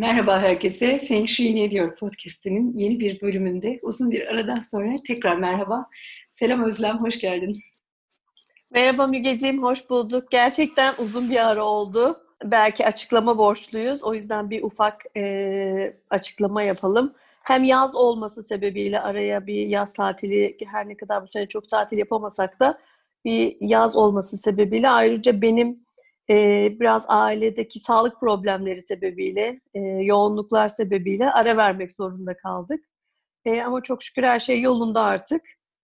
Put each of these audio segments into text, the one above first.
Merhaba herkese. Feng Shui Ne Diyor podcastinin yeni bir bölümünde uzun bir aradan sonra tekrar merhaba. Selam Özlem, hoş geldin. Merhaba Mügeciğim, hoş bulduk. Gerçekten uzun bir ara oldu. Belki açıklama borçluyuz. O yüzden bir ufak e, açıklama yapalım. Hem yaz olması sebebiyle araya bir yaz tatili, her ne kadar bu sene çok tatil yapamasak da bir yaz olması sebebiyle ayrıca benim e, biraz ailedeki sağlık problemleri sebebiyle, e, yoğunluklar sebebiyle ara vermek zorunda kaldık. E, ama çok şükür her şey yolunda artık.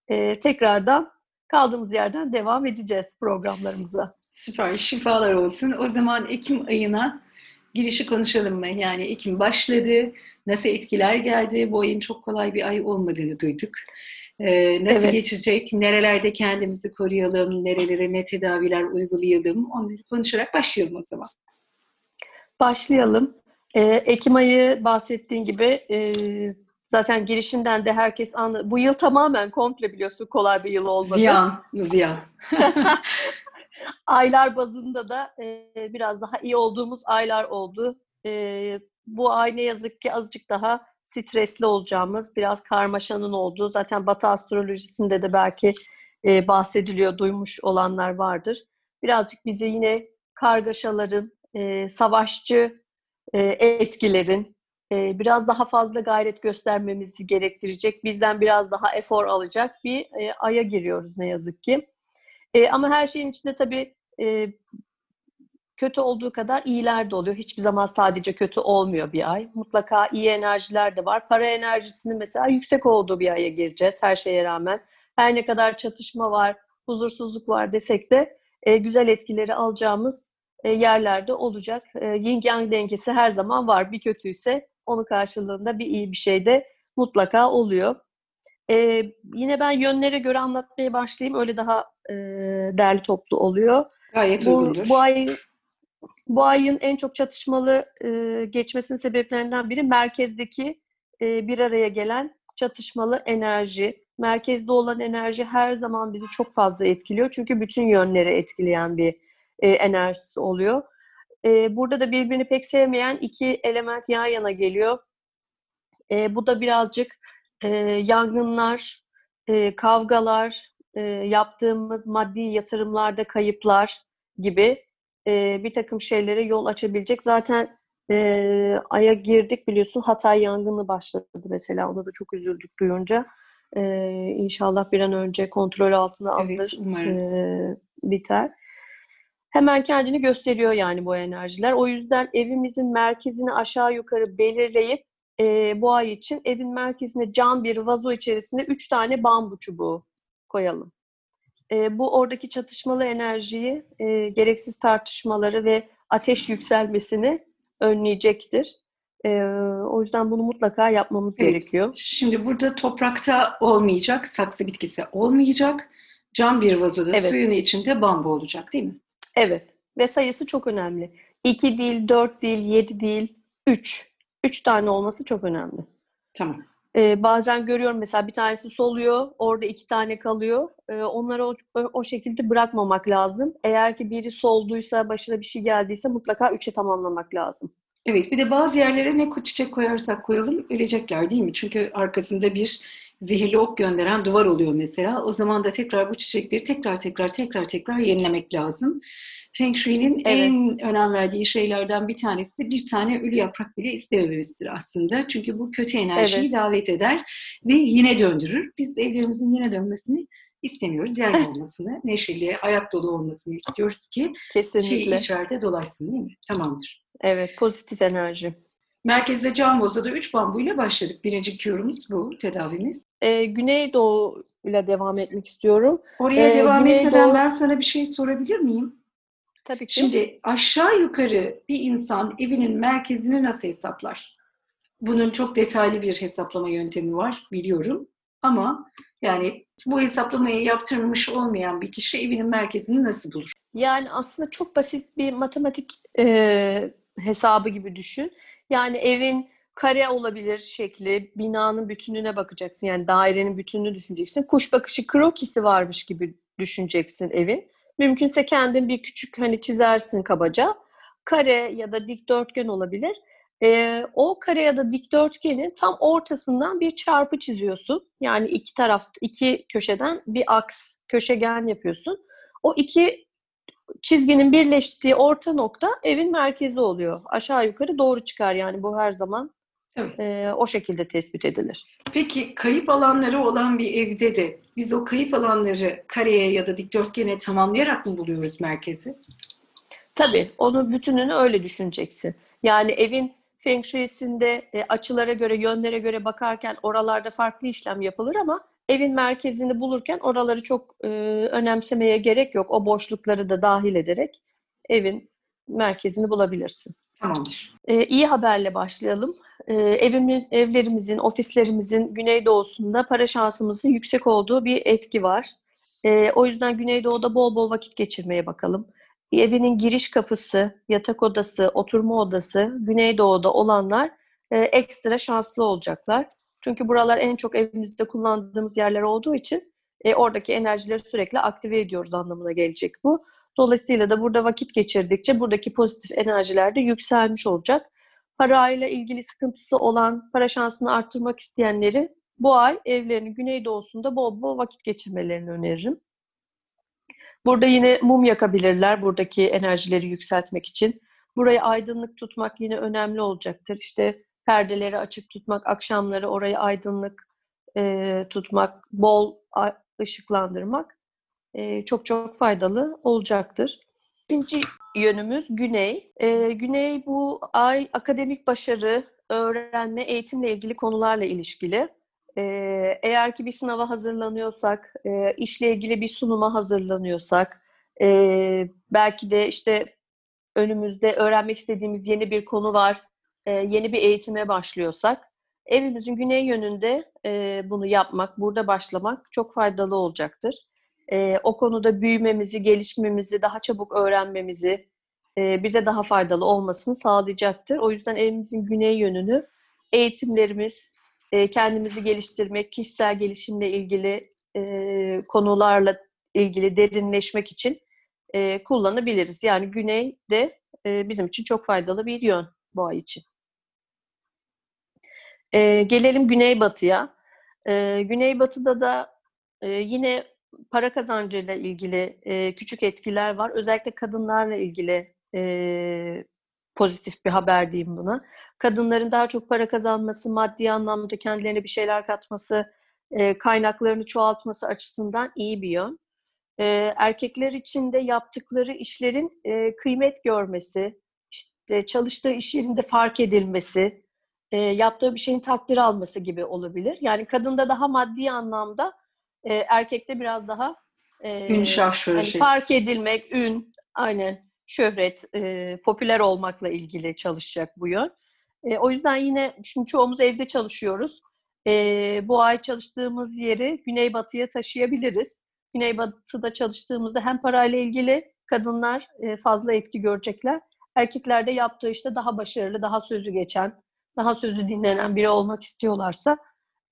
E, tekrardan kaldığımız yerden devam edeceğiz programlarımıza. Süper, şifalar olsun. O zaman Ekim ayına girişi konuşalım mı? Yani Ekim başladı, nasıl etkiler geldi? Bu ayın çok kolay bir ay olmadığını duyduk. Ee, nasıl evet. geçecek? Nerelerde kendimizi koruyalım? Nerelere ne tedaviler uygulayalım? Onları konuşarak başlayalım o zaman. Başlayalım. Ee, Ekim ayı bahsettiğin gibi e, zaten girişinden de herkes anladı. Bu yıl tamamen komple biliyorsun kolay bir yıl olmadı. Ziyan, ziyan. aylar bazında da e, biraz daha iyi olduğumuz aylar oldu. E, bu ay ne yazık ki azıcık daha stresli olacağımız, biraz karmaşanın olduğu, zaten Batı astrolojisinde de belki e, bahsediliyor, duymuş olanlar vardır. Birazcık bizi yine kargaşaların, e, savaşçı e, etkilerin, e, biraz daha fazla gayret göstermemizi gerektirecek, bizden biraz daha efor alacak bir e, aya giriyoruz ne yazık ki. E, ama her şeyin içinde tabii e, kötü olduğu kadar iyiler de oluyor. Hiçbir zaman sadece kötü olmuyor bir ay. Mutlaka iyi enerjiler de var. Para enerjisinin mesela yüksek olduğu bir aya gireceğiz her şeye rağmen. Her ne kadar çatışma var, huzursuzluk var desek de e, güzel etkileri alacağımız e, yerlerde olacak. E, yin yang dengesi her zaman var. Bir kötüyse onun karşılığında bir iyi bir şey de mutlaka oluyor. E, yine ben yönlere göre anlatmaya başlayayım. Öyle daha e, derli toplu oluyor. Gayet bu, uygundur. Bu ay bu ayın en çok çatışmalı e, geçmesinin sebeplerinden biri merkezdeki e, bir araya gelen çatışmalı enerji. Merkezde olan enerji her zaman bizi çok fazla etkiliyor. Çünkü bütün yönleri etkileyen bir e, enerjisi oluyor. E, burada da birbirini pek sevmeyen iki element yan yana geliyor. E, bu da birazcık e, yangınlar, e, kavgalar, e, yaptığımız maddi yatırımlarda kayıplar gibi e, bir takım şeylere yol açabilecek. Zaten e, Ay'a girdik biliyorsun. Hatay yangını başladı mesela. Ona da çok üzüldük duyunca. E, inşallah bir an önce kontrol altına alınır, evet, e, biter. Hemen kendini gösteriyor yani bu enerjiler. O yüzden evimizin merkezini aşağı yukarı belirleyip e, bu ay için evin merkezine cam bir vazo içerisinde üç tane bambu çubuğu koyalım e, bu oradaki çatışmalı enerjiyi, e, gereksiz tartışmaları ve ateş yükselmesini önleyecektir. E, o yüzden bunu mutlaka yapmamız evet. gerekiyor. Şimdi burada toprakta olmayacak, saksı bitkisi olmayacak. Cam bir vazoda evet. suyun içinde bambu olacak değil mi? Evet. Ve sayısı çok önemli. 2 değil, 4 değil, 7 değil, 3. 3 tane olması çok önemli. Tamam. Ee, bazen görüyorum mesela bir tanesi soluyor, orada iki tane kalıyor. Ee, onları o, o şekilde bırakmamak lazım. Eğer ki biri solduysa, başına bir şey geldiyse mutlaka üçe tamamlamak lazım. Evet, bir de bazı yerlere ne çiçek koyarsak koyalım ölecekler değil mi? Çünkü arkasında bir zehirli ok gönderen duvar oluyor mesela. O zaman da tekrar bu çiçekleri tekrar tekrar tekrar tekrar yenilemek lazım. Feng Shui'nin evet. en önem verdiği şeylerden bir tanesi de bir tane ölü yaprak bile istemememizdir aslında. Çünkü bu kötü enerjiyi evet. davet eder ve yine döndürür. Biz evlerimizin yine dönmesini istemiyoruz. Yer olmasını, neşeli, hayat dolu olmasını istiyoruz ki Kesinlikle. şey içeride dolaşsın değil mi? Tamamdır. Evet, pozitif enerji. Merkezde Camboz'da da 3 bambuyla başladık. Birinci kürümüz bu tedavimiz. Ee, Güneydoğu ile devam etmek istiyorum. Oraya ee, devam Güneydoğu... etmeden ben sana bir şey sorabilir miyim? Tabii ki. Şimdi aşağı yukarı bir insan evinin merkezini nasıl hesaplar? Bunun çok detaylı bir hesaplama yöntemi var biliyorum. Ama yani bu hesaplamayı yaptırmış olmayan bir kişi evinin merkezini nasıl bulur? Yani aslında çok basit bir matematik e, hesabı gibi düşün. Yani evin kare olabilir şekli, binanın bütününe bakacaksın. Yani dairenin bütününü düşüneceksin. Kuş bakışı krokisi varmış gibi düşüneceksin evin. Mümkünse kendin bir küçük hani çizersin kabaca. Kare ya da dikdörtgen olabilir. E, o kare ya da dikdörtgenin tam ortasından bir çarpı çiziyorsun. Yani iki taraf, iki köşeden bir aks, köşegen yapıyorsun. O iki çizginin birleştiği orta nokta evin merkezi oluyor. Aşağı yukarı doğru çıkar yani bu her zaman Evet. e, o şekilde tespit edilir. Peki kayıp alanları olan bir evde de biz o kayıp alanları kareye ya da dikdörtgene tamamlayarak mı buluyoruz merkezi? Tabii onu bütününü öyle düşüneceksin. Yani evin Feng Shui'sinde e, açılara göre, yönlere göre bakarken oralarda farklı işlem yapılır ama evin merkezini bulurken oraları çok e, önemsemeye gerek yok. O boşlukları da dahil ederek evin merkezini bulabilirsin. Tamamdır. E, iyi haberle başlayalım. E, evimiz, evlerimizin, ofislerimizin güneydoğusunda para şansımızın yüksek olduğu bir etki var. E, o yüzden güneydoğuda bol bol vakit geçirmeye bakalım. Evinin giriş kapısı, yatak odası, oturma odası güneydoğuda olanlar e, ekstra şanslı olacaklar. Çünkü buralar en çok evimizde kullandığımız yerler olduğu için e, oradaki enerjileri sürekli aktive ediyoruz anlamına gelecek bu. Dolayısıyla da burada vakit geçirdikçe buradaki pozitif enerjiler de yükselmiş olacak. Parayla ilgili sıkıntısı olan, para şansını arttırmak isteyenleri bu ay evlerinin güneydoğusunda bol bol vakit geçirmelerini öneririm. Burada yine mum yakabilirler buradaki enerjileri yükseltmek için. Burayı aydınlık tutmak yine önemli olacaktır. İşte perdeleri açık tutmak, akşamları orayı aydınlık e, tutmak, bol ışıklandırmak e, çok çok faydalı olacaktır. İkinci yönümüz güney. E, güney bu ay akademik başarı, öğrenme, eğitimle ilgili konularla ilişkili. E, eğer ki bir sınava hazırlanıyorsak, e, işle ilgili bir sunuma hazırlanıyorsak, e, belki de işte önümüzde öğrenmek istediğimiz yeni bir konu var, e, yeni bir eğitime başlıyorsak, evimizin güney yönünde e, bunu yapmak, burada başlamak çok faydalı olacaktır e, o konuda büyümemizi, gelişmemizi, daha çabuk öğrenmemizi, e, bize daha faydalı olmasını sağlayacaktır. O yüzden evimizin güney yönünü eğitimlerimiz, e, kendimizi geliştirmek, kişisel gelişimle ilgili e, konularla ilgili derinleşmek için e, kullanabiliriz. Yani güney de e, bizim için çok faydalı bir yön bu ay için. E, gelelim güneybatıya. E, güneybatıda da e, yine para kazancıyla ilgili e, küçük etkiler var. Özellikle kadınlarla ilgili e, pozitif bir haber diyeyim buna. Kadınların daha çok para kazanması, maddi anlamda kendilerine bir şeyler katması, e, kaynaklarını çoğaltması açısından iyi bir yön. E, erkekler için de yaptıkları işlerin e, kıymet görmesi, işte çalıştığı iş yerinde fark edilmesi, e, yaptığı bir şeyin takdir alması gibi olabilir. Yani kadında daha maddi anlamda e, erkekte biraz daha e, ün şah hani fark edilmek, ün, aynen şöhret, e, popüler olmakla ilgili çalışacak bu yön. E, o yüzden yine şimdi çoğumuz evde çalışıyoruz. E, bu ay çalıştığımız yeri güneybatıya taşıyabiliriz. Güneybatıda çalıştığımızda hem parayla ilgili kadınlar e, fazla etki görecekler. Erkekler de yaptığı işte daha başarılı, daha sözü geçen, daha sözü dinlenen biri olmak istiyorlarsa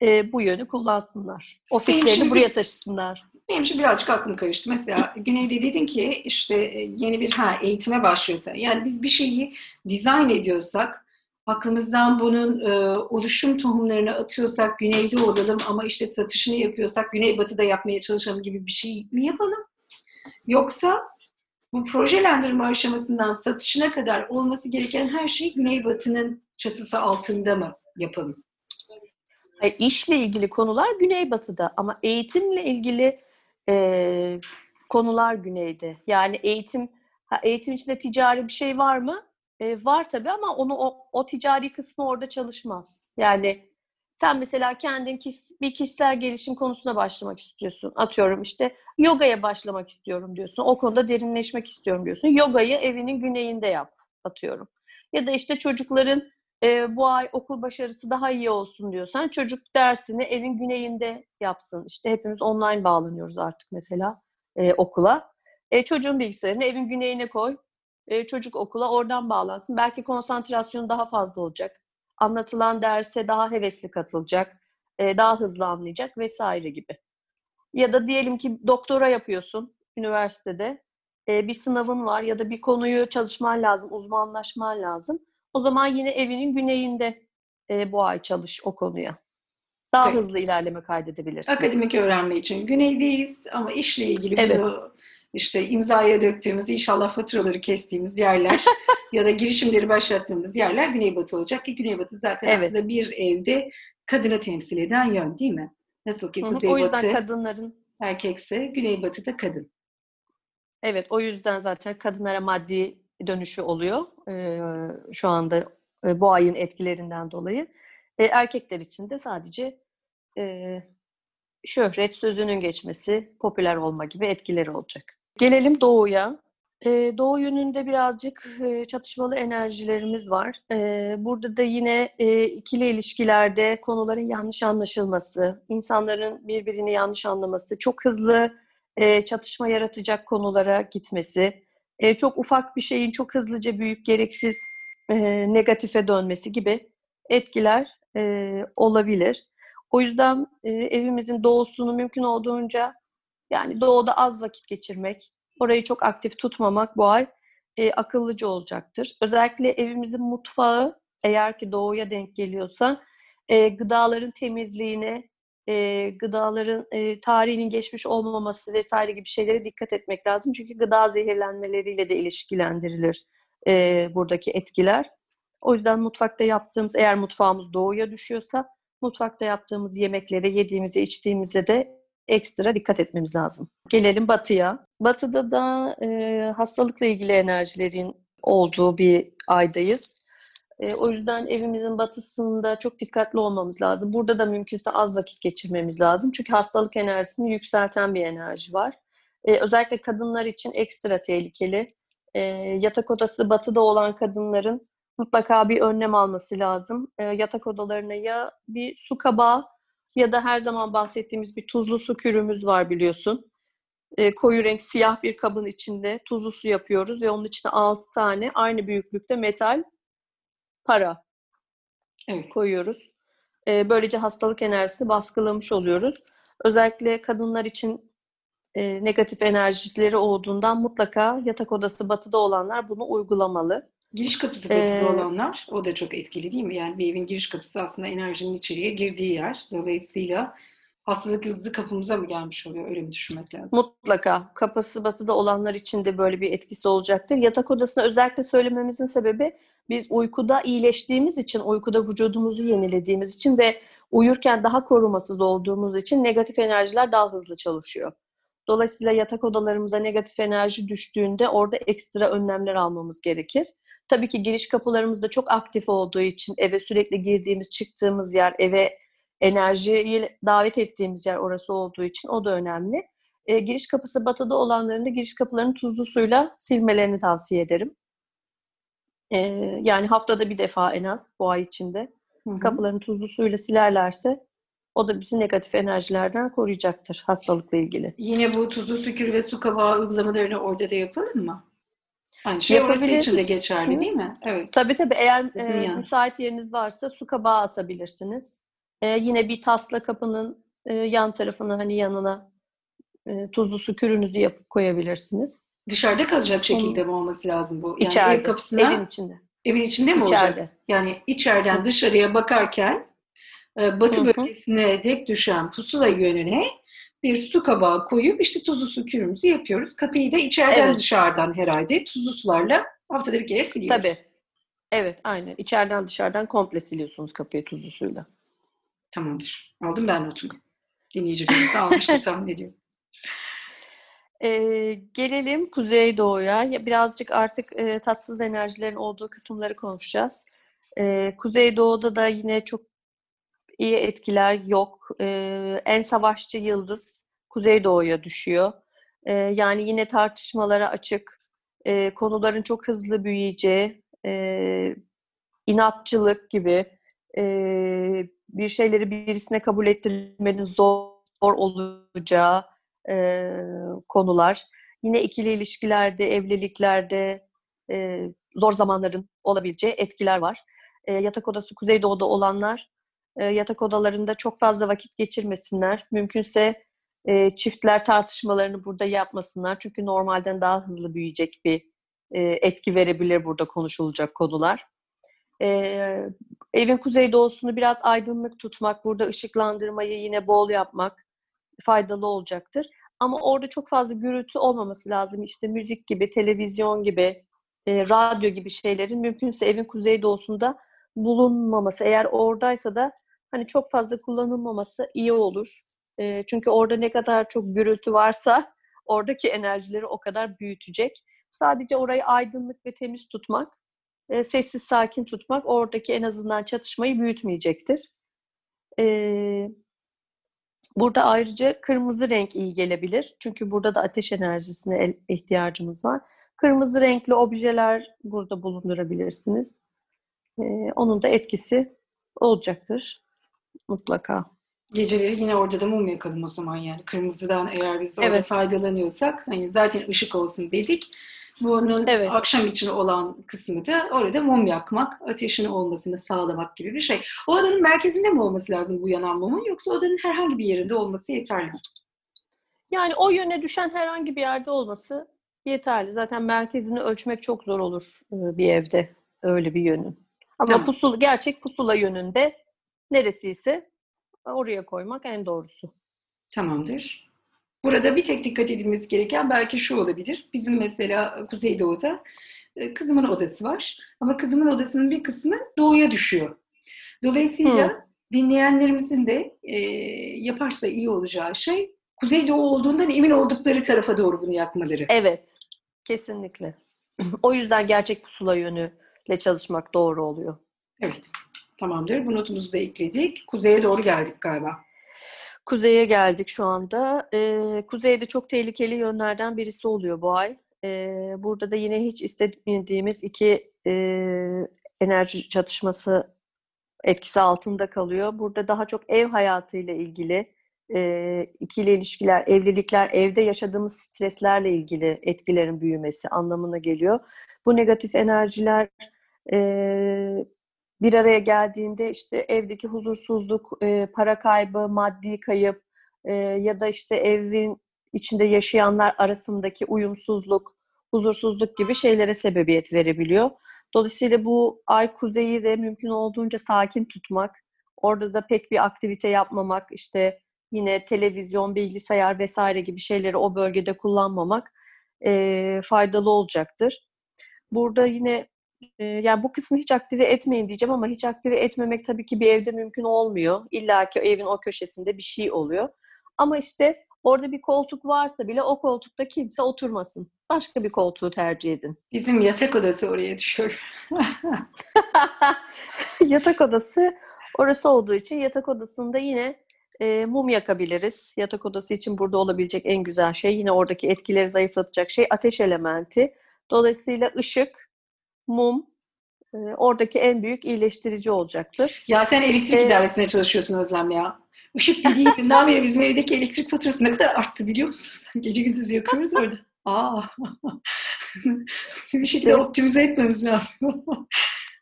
e, bu yönü kullansınlar. Ofislerini buraya taşısınlar. Benim için birazcık aklım karıştı. Mesela Güney'de dedin ki işte e, yeni bir ha eğitime başlıyorsa yani biz bir şeyi dizayn ediyorsak aklımızdan bunun e, oluşum tohumlarını atıyorsak güneyde olalım ama işte satışını yapıyorsak güneybatıda yapmaya çalışalım gibi bir şey mi yapalım? Yoksa bu projelendirme aşamasından satışına kadar olması gereken her şey güneybatının çatısı altında mı yapalım? Hayır, işle ilgili konular Güneybatı'da ama eğitimle ilgili e, konular Güney'de. Yani eğitim ha, eğitim içinde ticari bir şey var mı? E, var tabii ama onu o, o ticari kısmı orada çalışmaz. Yani sen mesela kendin bir kişisel gelişim konusuna başlamak istiyorsun. Atıyorum işte yogaya başlamak istiyorum diyorsun. O konuda derinleşmek istiyorum diyorsun. Yogayı evinin güneyinde yap atıyorum. Ya da işte çocukların e, bu ay okul başarısı daha iyi olsun diyorsan çocuk dersini evin güneyinde yapsın. İşte hepimiz online bağlanıyoruz artık mesela e, okula. E, çocuğun bilgisayarını evin güneyine koy. E, çocuk okula oradan bağlansın. Belki konsantrasyonu daha fazla olacak. Anlatılan derse daha hevesli katılacak. E, daha hızlı anlayacak vesaire gibi. Ya da diyelim ki doktora yapıyorsun üniversitede. E, bir sınavın var ya da bir konuyu çalışman lazım, uzmanlaşman lazım O zaman yine evinin güneyinde e, bu ay çalış o konuya. Daha Evet. hızlı ilerleme kaydedebilirsin. Akademik öğrenme için güneydeyiz ama işle ilgili Evet. bu işte imzaya döktüğümüz, inşallah faturaları kestiğimiz yerler ya da girişimleri başlattığımız yerler güneybatı olacak ki güneybatı zaten Evet. aslında bir evde kadını temsil eden yön değil mi? Nasıl ki hı. O yüzden kuzeybatı kadınların erkekse güneybatı da kadın. Evet, o yüzden zaten kadınlara maddi dönüşü oluyor eee, şu anda e, bu ayın etkilerinden dolayı. E, erkekler için de sadece eee, şöhret, sözünün geçmesi, popüler olma gibi etkileri olacak. Gelelim doğuya. E, doğu yönünde birazcık e, çatışmalı enerjilerimiz var. E, burada da yine e, ikili ilişkilerde konuların yanlış anlaşılması, insanların birbirini yanlış anlaması, çok hızlı e, çatışma yaratacak konulara gitmesi, e, çok ufak bir şeyin çok hızlıca büyük gereksiz e, negatife dönmesi gibi etkiler e, olabilir. O yüzden e, evimizin doğusunu mümkün olduğunca yani doğuda az vakit geçirmek, orayı çok aktif tutmamak bu ay e, akıllıca olacaktır. Özellikle evimizin mutfağı eğer ki doğuya denk geliyorsa e, gıdaların temizliğine, e, gıdaların e, tarihinin geçmiş olmaması vesaire gibi şeylere dikkat etmek lazım. Çünkü gıda zehirlenmeleriyle de ilişkilendirilir e, buradaki etkiler. O yüzden mutfakta yaptığımız, eğer mutfağımız doğuya düşüyorsa mutfakta yaptığımız yemeklere, yediğimize, içtiğimize de ekstra dikkat etmemiz lazım. Gelelim batıya. Batıda da e, hastalıkla ilgili enerjilerin olduğu bir aydayız. E, o yüzden evimizin batısında çok dikkatli olmamız lazım. Burada da mümkünse az vakit geçirmemiz lazım. Çünkü hastalık enerjisini yükselten bir enerji var. E, özellikle kadınlar için ekstra tehlikeli. E, yatak odası batıda olan kadınların mutlaka bir önlem alması lazım. E, yatak odalarına ya bir su kabağı ya da her zaman bahsettiğimiz bir tuzlu su kürümüz var biliyorsun. E, koyu renk siyah bir kabın içinde tuzlu su yapıyoruz ve onun içine 6 tane aynı büyüklükte metal para Evet. koyuyoruz. E, böylece hastalık enerjisini baskılamış oluyoruz. Özellikle kadınlar için e, negatif enerjileri olduğundan mutlaka yatak odası batıda olanlar bunu uygulamalı. Giriş kapısı batıda Ee, olanlar o da çok etkili değil mi? Yani bir evin giriş kapısı aslında enerjinin içeriye girdiği yer. Dolayısıyla hastalık yıldızı kapımıza mı gelmiş oluyor? Öyle mi düşünmek lazım? Mutlaka kapısı batıda olanlar için de böyle bir etkisi olacaktır. Yatak odasını özellikle söylememizin sebebi biz uykuda iyileştiğimiz için, uykuda vücudumuzu yenilediğimiz için ve uyurken daha korumasız olduğumuz için negatif enerjiler daha hızlı çalışıyor. Dolayısıyla yatak odalarımıza negatif enerji düştüğünde orada ekstra önlemler almamız gerekir. Tabii ki giriş kapılarımız da çok aktif olduğu için eve sürekli girdiğimiz, çıktığımız yer, eve enerjiyi davet ettiğimiz yer orası olduğu için o da önemli. E, giriş kapısı batıda olanların da giriş kapılarını tuzlu suyla silmelerini tavsiye ederim. E, yani haftada bir defa en az bu ay içinde Hı hı. kapılarını tuzlu suyla silerlerse o da bizi negatif enerjilerden koruyacaktır hastalıkla ilgili. Yine bu tuzlu sükür ve su kabağı uygulamalarını orada da yapalım mı? Aynı şey orası için de geçerli değil mi? Evet. Tabii tabii eğer e, yan. müsait yeriniz varsa su kabağı asabilirsiniz. E, yine bir tasla kapının e, yan tarafına hani yanına e, tuzlu su kürünüzü yapıp koyabilirsiniz. Dışarıda kalacak şekilde mi olması lazım bu? Yani İçeride, ev kapısına, evin içinde. evin içinde mi İçeride. olacak? Yani içeriden dışarıya bakarken e, batı Hı hı. bölgesine dek düşen pusula yönüne bir su kabağı koyup işte tuzlu su kürümüzü yapıyoruz. Kapıyı da içeriden Evet. dışarıdan herhalde tuzlu sularla haftada bir kere siliyoruz. Tabii. Evet, aynen. İçeriden dışarıdan komple siliyorsunuz kapıyı tuzlu suyla. Tamamdır. Aldım ben notumu. Dinleyicilerimiz almıştır tahmin ediyorum. Ee, gelelim Kuzeydoğu'ya. Ya Birazcık artık e, tatsız enerjilerin olduğu kısımları konuşacağız. Ee, Kuzeydoğu'da da yine çok iyi etkiler yok. Ee, en savaşçı yıldız Kuzeydoğu'ya düşüyor. Ee, yani yine tartışmalara açık, e, konuların çok hızlı büyüyeceği, e, inatçılık gibi, e, bir şeyleri birisine kabul ettirmenin zor olacağı e, konular. Yine ikili ilişkilerde, evliliklerde e, zor zamanların olabileceği etkiler var. E, yatak odası Kuzeydoğu'da olanlar e, yatak odalarında çok fazla vakit geçirmesinler. Mümkünse e, çiftler tartışmalarını burada yapmasınlar. Çünkü normalden daha hızlı büyüyecek bir e, etki verebilir burada konuşulacak konular. E, evin kuzeydoğusunu biraz aydınlık tutmak, burada ışıklandırmayı yine bol yapmak faydalı olacaktır. Ama orada çok fazla gürültü olmaması lazım. İşte müzik gibi, televizyon gibi, e, radyo gibi şeylerin mümkünse evin kuzeydoğusunda bulunmaması. Eğer oradaysa da hani çok fazla kullanılmaması iyi olur. E, çünkü orada ne kadar çok gürültü varsa oradaki enerjileri o kadar büyütecek. Sadece orayı aydınlık ve temiz tutmak, e, sessiz sakin tutmak oradaki en azından çatışmayı büyütmeyecektir. E, burada ayrıca kırmızı renk iyi gelebilir. Çünkü burada da ateş enerjisine ihtiyacımız var. Kırmızı renkli objeler burada bulundurabilirsiniz. E, onun da etkisi olacaktır mutlaka. Geceleri yine orada da mum yakalım o zaman yani. Kırmızıdan eğer biz orada evet. faydalanıyorsak hani zaten ışık olsun dedik. Bunun evet. akşam için olan kısmı da orada mum yakmak, ateşin olmasını sağlamak gibi bir şey. O odanın merkezinde mi olması lazım bu yanan mumun yoksa odanın herhangi bir yerinde olması yeterli mi? Yani o yöne düşen herhangi bir yerde olması yeterli. Zaten merkezini ölçmek çok zor olur e, bir evde öyle bir yönün. Ama tamam. pusula, gerçek pusula yönünde neresi ise oraya koymak en doğrusu. Tamamdır. Burada bir tek dikkat edilmesi gereken belki şu olabilir. Bizim mesela Kuzeydoğu'da e, kızımın odası var. Ama kızımın odasının bir kısmı doğuya düşüyor. Dolayısıyla Hı. dinleyenlerimizin de e, yaparsa iyi olacağı şey Kuzeydoğu olduğundan emin oldukları tarafa doğru bunu yapmaları. Evet. Kesinlikle. o yüzden gerçek pusula yönüyle çalışmak doğru oluyor. Evet. Tamamdır. Bu notumuzu da ekledik. Kuzeye doğru geldik galiba. Kuzeye geldik şu anda. Ee, kuzeyde çok tehlikeli yönlerden birisi oluyor bu ay. Ee, burada da yine hiç istemediğimiz iki e, enerji çatışması etkisi altında kalıyor. Burada daha çok ev hayatıyla ilgili, e, ikili ilişkiler, evlilikler, evde yaşadığımız streslerle ilgili etkilerin büyümesi anlamına geliyor. Bu negatif enerjiler e, bir araya geldiğinde işte evdeki huzursuzluk, e, para kaybı, maddi kayıp e, ya da işte evin içinde yaşayanlar arasındaki uyumsuzluk, huzursuzluk gibi şeylere sebebiyet verebiliyor. Dolayısıyla bu ay kuzeyi de mümkün olduğunca sakin tutmak, orada da pek bir aktivite yapmamak, işte yine televizyon, bilgisayar vesaire gibi şeyleri o bölgede kullanmamak e, faydalı olacaktır. Burada yine yani bu kısmı hiç aktive etmeyin diyeceğim ama hiç aktive etmemek tabii ki bir evde mümkün olmuyor. İlla ki evin o köşesinde bir şey oluyor. Ama işte orada bir koltuk varsa bile o koltukta kimse oturmasın. Başka bir koltuğu tercih edin. Bizim yatak odası oraya düşüyor. yatak odası orası olduğu için yatak odasında yine e, mum yakabiliriz. Yatak odası için burada olabilecek en güzel şey yine oradaki etkileri zayıflatacak şey ateş elementi. Dolayısıyla ışık, mum e, oradaki en büyük iyileştirici olacaktır. Ya sen elektrik ee, idaresinde çalışıyorsun Özlem ya. Işık günden beri bizim evdeki elektrik faturası ne kadar arttı biliyor musun? Gece gündüz yakıyoruz orada. Aa. bir şekilde optimize etmemiz lazım.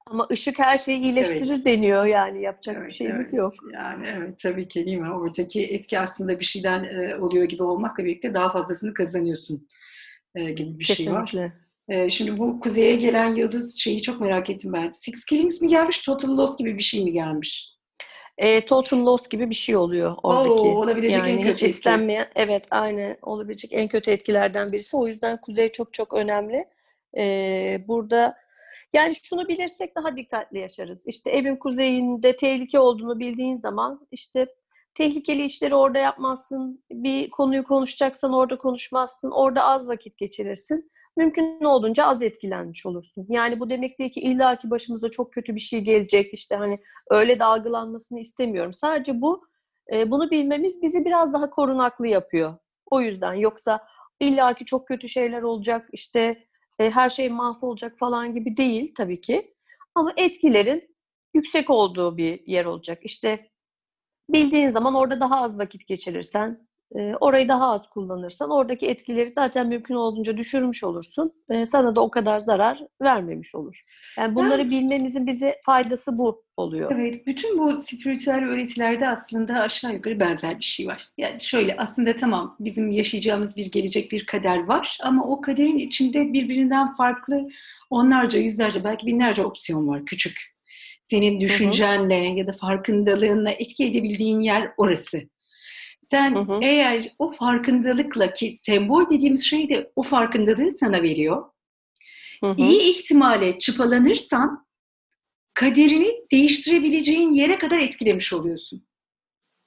Ama ışık her şeyi iyileştirir evet. deniyor yani yapacak evet, bir şeyimiz evet. yok. Yani evet tabii ki değil mi? Oradaki etki aslında bir şeyden e, oluyor gibi olmakla birlikte daha fazlasını kazanıyorsun e, gibi bir Kesinlikle. şey var. Ee, şimdi bu kuzeye gelen yıldız şeyi çok merak ettim ben. Six Killings mi gelmiş, Total Loss gibi bir şey mi gelmiş? E, total loss gibi bir şey oluyor oradaki. Oo, olabilecek yani en kötü istenmeyen, Evet, aynı olabilecek en kötü etkilerden birisi. O yüzden kuzey çok çok önemli. Ee, burada yani şunu bilirsek daha dikkatli yaşarız. İşte evin kuzeyinde tehlike olduğunu bildiğin zaman işte tehlikeli işleri orada yapmazsın. Bir konuyu konuşacaksan orada konuşmazsın. Orada az vakit geçirirsin mümkün olduğunca az etkilenmiş olursun. Yani bu demek değil ki illa ki başımıza çok kötü bir şey gelecek işte hani öyle dalgalanmasını istemiyorum. Sadece bu e, bunu bilmemiz bizi biraz daha korunaklı yapıyor. O yüzden yoksa illa ki çok kötü şeyler olacak işte e, her şey mahvolacak falan gibi değil tabii ki. Ama etkilerin yüksek olduğu bir yer olacak. İşte bildiğin zaman orada daha az vakit geçirirsen, orayı daha az kullanırsan oradaki etkileri zaten mümkün olduğunca düşürmüş olursun. Sana da o kadar zarar vermemiş olur. Yani bunları evet. bilmemizin bize faydası bu oluyor. Evet, bütün bu spiritüel öğretilerde aslında aşağı yukarı benzer bir şey var. Yani şöyle aslında tamam bizim yaşayacağımız bir gelecek bir kader var ama o kaderin içinde birbirinden farklı onlarca, yüzlerce belki binlerce opsiyon var küçük. Senin düşüncenle ya da farkındalığınla etki edebildiğin yer orası. Sen Hı hı. eğer o farkındalıkla ki sembol dediğimiz şey de o farkındalığı sana veriyor. Hı hı. İyi ihtimale çıpalanırsan kaderini değiştirebileceğin yere kadar etkilemiş oluyorsun.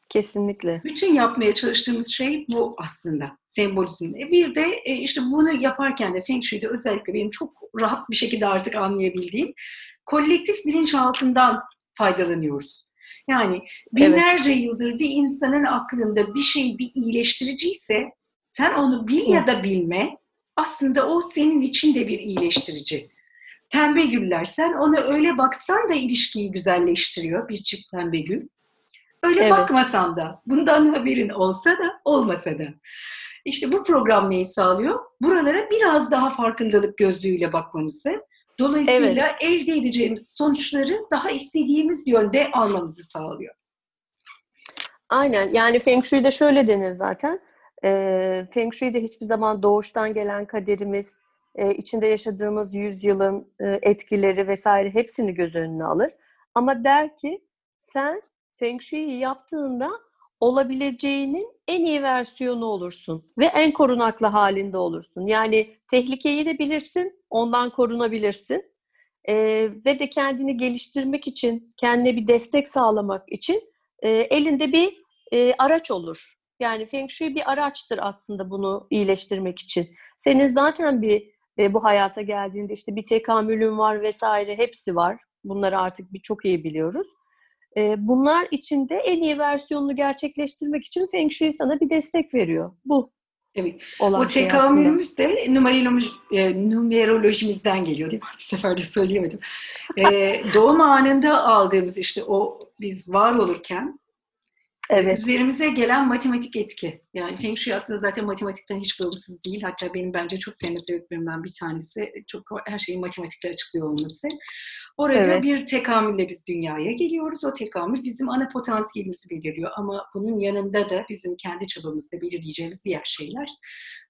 Kesinlikle. Bütün yapmaya çalıştığımız şey bu aslında sembolizmde. Bir de e, işte bunu yaparken de Feng Shui'de özellikle benim çok rahat bir şekilde artık anlayabildiğim kolektif bilinçaltından faydalanıyoruz. Yani binlerce yıldır bir insanın aklında bir şey bir iyileştiriciyse sen onu bil ya da bilme aslında o senin için de bir iyileştirici. Pembe güller sen ona öyle baksan da ilişkiyi güzelleştiriyor bir çift pembe gül. Öyle Evet. bakmasan da bundan haberin olsa da olmasa da. İşte bu program neyi sağlıyor? Buralara biraz daha farkındalık gözlüğüyle bakmamızı. Dolayısıyla elde edeceğimiz sonuçları daha istediğimiz yönde almamızı sağlıyor. Aynen. Yani Feng Shui'de şöyle denir zaten. Ee, Feng Shui'de hiçbir zaman doğuştan gelen kaderimiz, e, içinde yaşadığımız yüzyılın e, etkileri vesaire hepsini göz önüne alır. Ama der ki sen Feng Shui'yi yaptığında olabileceğinin en iyi versiyonu olursun ve en korunaklı halinde olursun. Yani tehlikeyi de bilirsin, ondan korunabilirsin. Ee, ve de kendini geliştirmek için, kendine bir destek sağlamak için e, elinde bir e, araç olur. Yani Feng Shui bir araçtır aslında bunu iyileştirmek için. Senin zaten bir e, bu hayata geldiğinde işte bir tekamülün var vesaire hepsi var. Bunları artık bir çok iyi biliyoruz. E, bunlar içinde en iyi versiyonunu gerçekleştirmek için Feng Shui sana bir destek veriyor. Bu Evet. olan O şey tekamülümüz de numeroloji, e, numerolojimizden geliyor değil mi? Bir seferde söyleyemedim. E, doğum anında aldığımız işte o biz var olurken Evet. üzerimize gelen matematik etki. Yani Feng Shui aslında zaten matematikten hiç bağımsız değil. Hatta benim bence çok sevme sebeplerimden bir tanesi çok her şeyi matematikle açıklıyor olması. Orada Evet. bir tekamülle biz dünyaya geliyoruz. O tekamül bizim ana potansiyelimizi belirliyor. Ama bunun yanında da bizim kendi çabamızla belirleyeceğimiz diğer şeyler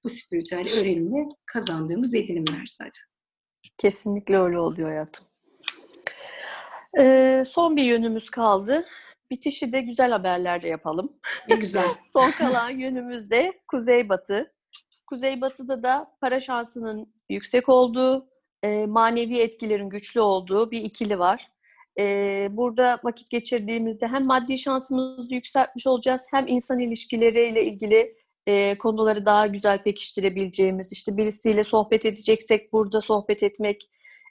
bu spiritüel öğrenimle kazandığımız edinimler zaten. Kesinlikle öyle oluyor hayatım. Ee, son bir yönümüz kaldı. Bitişi de güzel haberlerle yapalım. Ne güzel. Son kalan yönümüz de kuzeybatı. Kuzeybatıda da para şansının yüksek olduğu, e, manevi etkilerin güçlü olduğu bir ikili var. E, burada vakit geçirdiğimizde hem maddi şansımızı yükseltmiş olacağız, hem insan ilişkileriyle ilgili e, konuları daha güzel pekiştirebileceğimiz, işte birisiyle sohbet edeceksek burada sohbet etmek,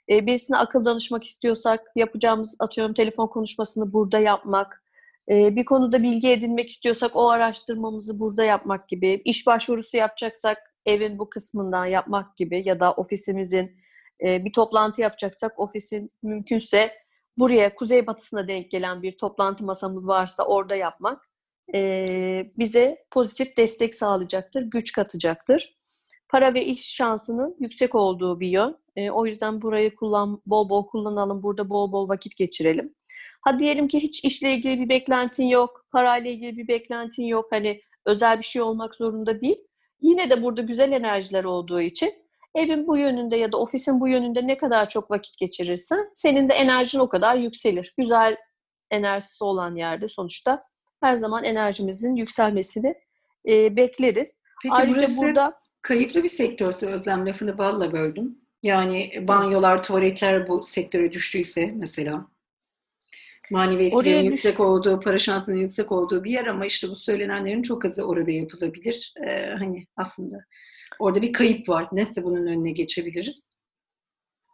e, birisine akıl danışmak istiyorsak yapacağımız atıyorum telefon konuşmasını burada yapmak, e, bir konuda bilgi edinmek istiyorsak o araştırmamızı burada yapmak gibi, iş başvurusu yapacaksak evin bu kısmından yapmak gibi ya da ofisimizin e, bir toplantı yapacaksak ofisin mümkünse buraya kuzeybatısına denk gelen bir toplantı masamız varsa orada yapmak e, bize pozitif destek sağlayacaktır, güç katacaktır. Para ve iş şansının yüksek olduğu bir yön. E, o yüzden burayı kullan, bol bol kullanalım, burada bol bol vakit geçirelim. Ha diyelim ki hiç işle ilgili bir beklentin yok, parayla ilgili bir beklentin yok. Hani özel bir şey olmak zorunda değil. Yine de burada güzel enerjiler olduğu için evin bu yönünde ya da ofisin bu yönünde ne kadar çok vakit geçirirsen senin de enerjin o kadar yükselir. Güzel enerjisi olan yerde sonuçta her zaman enerjimizin yükselmesini e, bekleriz. Peki Ayrıca burası burada kayıplı bir sektörse Özlem lafını balla böldüm. Yani banyolar, tuvaletler bu sektöre düştüyse mesela manevi etkilerin düş- yüksek olduğu, para şansının yüksek olduğu bir yer ama işte bu söylenenlerin çok azı orada yapılabilir. Ee, hani aslında orada bir kayıp var. Nasıl bunun önüne geçebiliriz?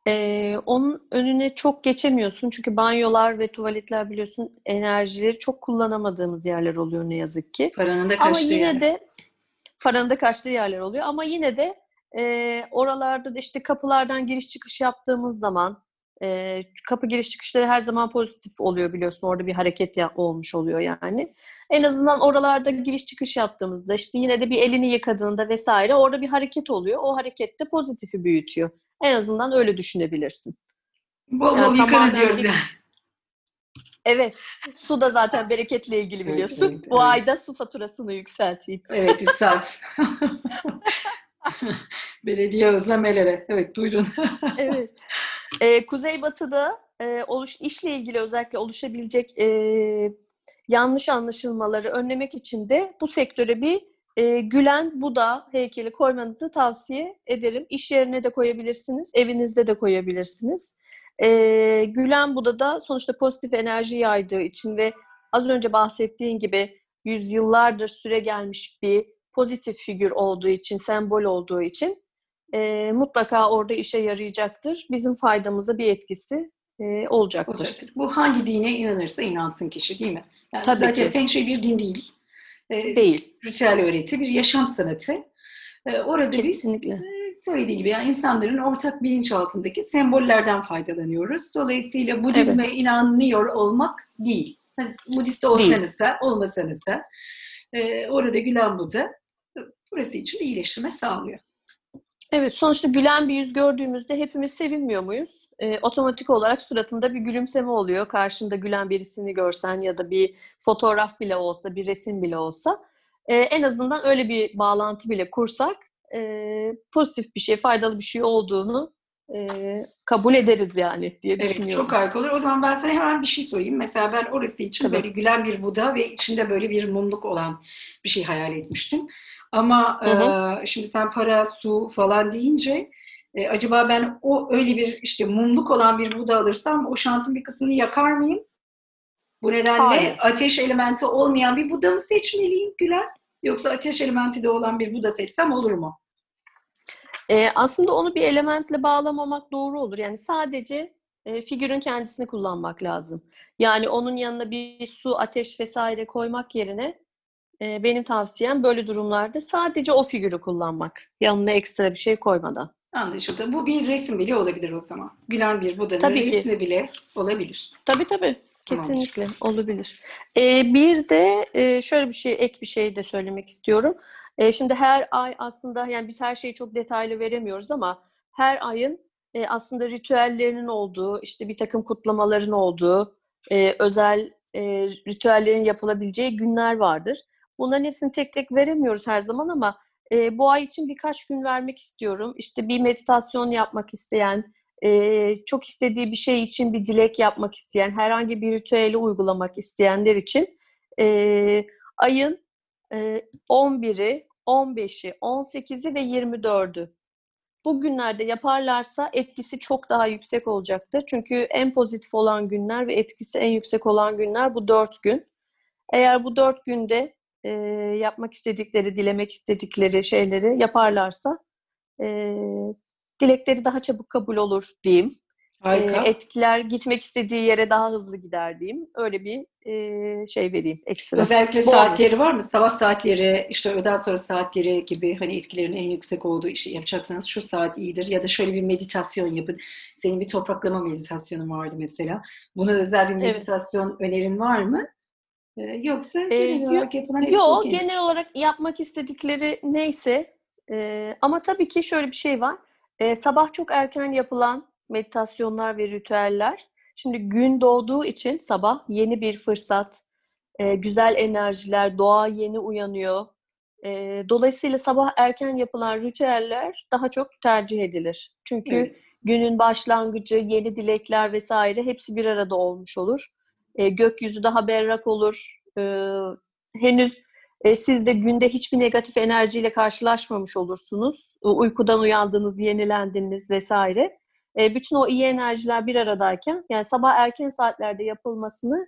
e, onun önüne çok geçemiyorsun. Çünkü banyolar ve tuvaletler biliyorsun enerjileri çok kullanamadığımız yerler oluyor ne yazık ki. Paranın da Ama kaçtığı yine yer. de paranın da kaçtığı yerler oluyor. Ama yine de e, oralarda da işte kapılardan giriş çıkış yaptığımız zaman e, kapı giriş çıkışları her zaman pozitif oluyor biliyorsun. Orada bir hareket ya- olmuş oluyor yani. En azından oralarda giriş çıkış yaptığımızda işte yine de bir elini yıkadığında vesaire orada bir hareket oluyor. O hareket de pozitifi büyütüyor. En azından öyle düşünebilirsin. Bol Yani bol yıkanın tamamen diyoruz bir- yani. Evet. Su da zaten bereketle ilgili Evet, biliyorsun. evet, Bu evet. ayda su faturasını yükselteyim. Evet yükselt. Belediye özlemelere. Evet buyurun. Evet. Ee, Kuzeybatı'da e, oluş işle ilgili özellikle oluşabilecek e, yanlış anlaşılmaları önlemek için de bu sektöre bir e, Gülen Buda heykeli koymanızı tavsiye ederim. İş yerine de koyabilirsiniz, evinizde de koyabilirsiniz. E, Gülen Buda da sonuçta pozitif enerji yaydığı için ve az önce bahsettiğin gibi yüzyıllardır süre gelmiş bir pozitif figür olduğu için, sembol olduğu için e, mutlaka orada işe yarayacaktır. Bizim faydamıza bir etkisi e, olacaktır. olacaktır. Bu hangi dine inanırsa inansın kişi değil mi? Yani Tabii zaten ki. Feng Shui bir din değil. E, değil. Ritüel öğreti, bir yaşam sanatı. E, orada Kesinlikle. biz söylediği gibi yani insanların ortak bilinç altındaki sembollerden faydalanıyoruz. Dolayısıyla Budizme evet. inanıyor olmak değil. Siz Budist olsanız da olmasanız da e, orada Gülen Buda burası için iyileştirme sağlıyor. Evet, sonuçta gülen bir yüz gördüğümüzde hepimiz sevinmiyor muyuz? E, otomatik olarak suratında bir gülümseme oluyor. Karşında gülen birisini görsen ya da bir fotoğraf bile olsa, bir resim bile olsa. E, en azından öyle bir bağlantı bile kursak e, pozitif bir şey, faydalı bir şey olduğunu e, kabul ederiz yani diye evet, düşünüyorum. Çok harika olur. O zaman ben sana hemen bir şey sorayım. Mesela ben orası için Tabii. böyle gülen bir Buda ve içinde böyle bir mumluk olan bir şey hayal etmiştim. Ama hı hı. E, şimdi sen para, su falan deyince e, acaba ben o öyle bir işte mumluk olan bir Buda alırsam o şansın bir kısmını yakar mıyım? Bu nedenle Hayır. ateş elementi olmayan bir Buda mı seçmeliyim Gülen? Yoksa ateş elementi de olan bir Buda seçsem olur mu? E, aslında onu bir elementle bağlamamak doğru olur. Yani sadece e, figürün kendisini kullanmak lazım. Yani onun yanına bir su, ateş vesaire koymak yerine e, benim tavsiyem böyle durumlarda sadece o figürü kullanmak. Yanına ekstra bir şey koymadan. Anlaşıldı. Bu bir resim bile olabilir o zaman. Gülen bir Buda'nın tabii resmi ki. bile olabilir. Tabii tabii. Kesinlikle Tamamdır. olabilir. Ee, bir de e, şöyle bir şey, ek bir şey de söylemek istiyorum. E, şimdi her ay aslında yani biz her şeyi çok detaylı veremiyoruz ama her ayın e, aslında ritüellerinin olduğu, işte bir takım kutlamaların olduğu, e, özel e, ritüellerin yapılabileceği günler vardır. Bunların hepsini tek tek veremiyoruz her zaman ama e, bu ay için birkaç gün vermek istiyorum. İşte bir meditasyon yapmak isteyen, e, çok istediği bir şey için bir dilek yapmak isteyen, herhangi bir ritüeli uygulamak isteyenler için e, ayın e, 11'i, 15'i, 18'i ve 24'ü bu günlerde yaparlarsa etkisi çok daha yüksek olacaktır. Çünkü en pozitif olan günler ve etkisi en yüksek olan günler bu dört gün. Eğer bu dört günde e, yapmak istedikleri, dilemek istedikleri şeyleri yaparlarsa e, dilekleri daha çabuk kabul olur diyeyim. Harika. E, etkiler gitmek istediği yere daha hızlı gider diyeyim. Öyle bir e, şey vereyim ekstra. Özellikle Bonus. saatleri var mı? Sabah saatleri, işte öğleden sonra saatleri gibi hani etkilerin en yüksek olduğu işi yapacaksanız şu saat iyidir. Ya da şöyle bir meditasyon yapın. Senin bir topraklama meditasyonun vardı mesela. Buna özel bir meditasyon evet. önerin var mı? Yoksa genel ee, olarak yapılan Yok, okay. genel olarak yapmak istedikleri neyse e, ama tabii ki şöyle bir şey var. E, sabah çok erken yapılan meditasyonlar ve ritüeller şimdi gün doğduğu için sabah yeni bir fırsat, e, güzel enerjiler, doğa yeni uyanıyor. E, dolayısıyla sabah erken yapılan ritüeller daha çok tercih edilir. Çünkü evet. günün başlangıcı, yeni dilekler vesaire hepsi bir arada olmuş olur e, gökyüzü daha berrak olur. E, henüz e, siz de günde hiçbir negatif enerjiyle karşılaşmamış olursunuz. E, uykudan uyandınız, yenilendiniz vesaire. E, bütün o iyi enerjiler bir aradayken yani sabah erken saatlerde yapılmasını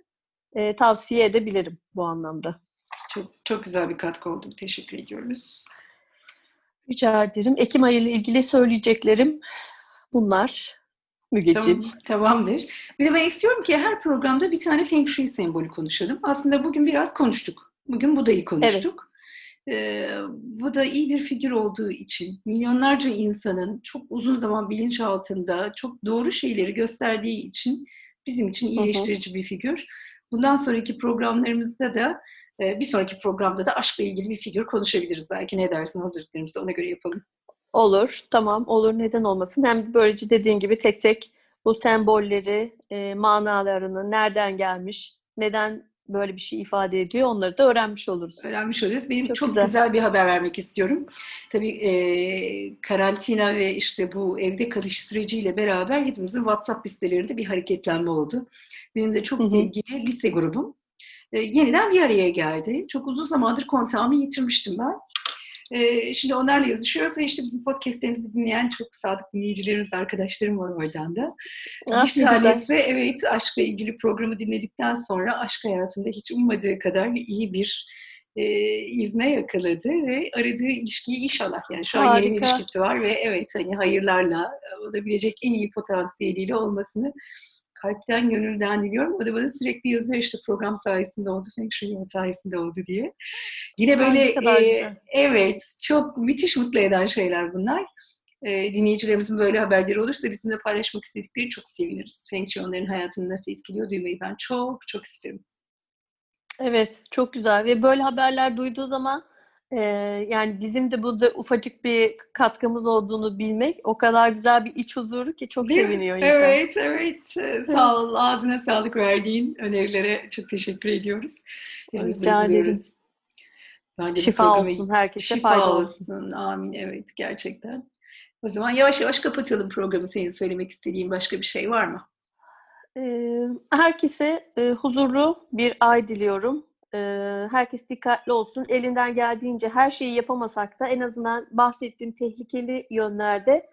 e, tavsiye edebilirim bu anlamda. Çok, çok güzel bir katkı oldu. Teşekkür ediyoruz. Rica ederim. Ekim ayı ile ilgili söyleyeceklerim bunlar. Mügeciğim. Tamam, tamamdır. Bir de ben istiyorum ki her programda bir tane Feng Shui sembolü konuşalım. Aslında bugün biraz konuştuk. Bugün Buda'yı konuştuk. Evet. Ee, bu da iyi bir figür olduğu için milyonlarca insanın çok uzun zaman bilinç altında çok doğru şeyleri gösterdiği için bizim için iyileştirici hı hı. bir figür. Bundan sonraki programlarımızda da e, bir sonraki programda da aşkla ilgili bir figür konuşabiliriz. Belki ne dersin hazırlıklarımızı ona göre yapalım. Olur, tamam olur neden olmasın. Hem böylece dediğin gibi tek tek bu sembolleri, e, manalarını, nereden gelmiş, neden böyle bir şey ifade ediyor. Onları da öğrenmiş oluruz. Öğrenmiş oluyoruz. Benim çok, Çok güzel. güzel. bir haber vermek istiyorum. Tabii e, karantina ve işte bu evde kalış süreciyle beraber hepimizin WhatsApp listelerinde bir hareketlenme oldu. Benim de çok Hı hı. sevgili lise grubum e, yeniden bir araya geldi. Çok uzun zamandır kontağımı yitirmiştim ben. E, şimdi onlarla yazışıyoruz ve işte bizim podcastlerimizi dinleyen çok sadık dinleyicilerimiz, arkadaşlarım var oradan da. Ah, Bir tanesi evet aşkla ilgili programı dinledikten sonra aşk hayatında hiç ummadığı kadar iyi bir e, ivme yakaladı ve aradığı ilişkiyi inşallah yani şu an yeni bir Harika. ilişkisi var ve evet hani hayırlarla olabilecek en iyi potansiyeliyle olmasını kalpten gönülden diliyorum. O da bana sürekli yazıyor işte program sayesinde oldu, Feng Shui sayesinde oldu diye. Yine böyle e, evet çok müthiş mutlu eden şeyler bunlar. E, dinleyicilerimizin böyle haberleri olursa bizimle paylaşmak istedikleri çok seviniriz. Feng Shui onların hayatını nasıl etkiliyor duymayı ben çok çok isterim. Evet, çok güzel ve böyle haberler duyduğu zaman e, yani bizim de burada ufacık bir katkımız olduğunu bilmek o kadar güzel bir iç huzuru ki çok Değil mi? seviniyor insan. Evet, evet. Ee, Sağ ol. Ağzına sağlık verdiğin önerilere çok teşekkür ediyoruz. Rica bu Şifa programı- olsun herkese Şifa olsun. olsun. Amin. Evet, gerçekten. O zaman yavaş yavaş kapatalım programı. Senin söylemek istediğin başka bir şey var mı? Ee, herkese e, huzurlu bir ay diliyorum. Herkes dikkatli olsun. Elinden geldiğince her şeyi yapamasak da en azından bahsettiğim tehlikeli yönlerde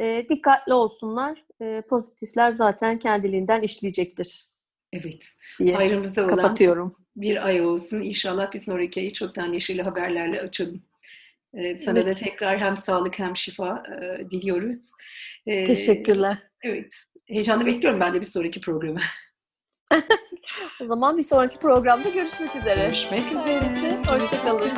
e, dikkatli olsunlar. E, pozitifler zaten kendiliğinden işleyecektir Evet. diye Ayrımıza olan kapatıyorum. bir ay olsun. İnşallah bir sonraki ayı çok daha neşeli haberlerle açalım. Ee, sana Evet. da tekrar hem sağlık hem şifa e, diliyoruz. Ee, Teşekkürler. Evet. Heyecanla bekliyorum ben de bir sonraki programı. O zaman bir sonraki programda görüşmek üzere. Görüşmek üzere. Hoşçakalın.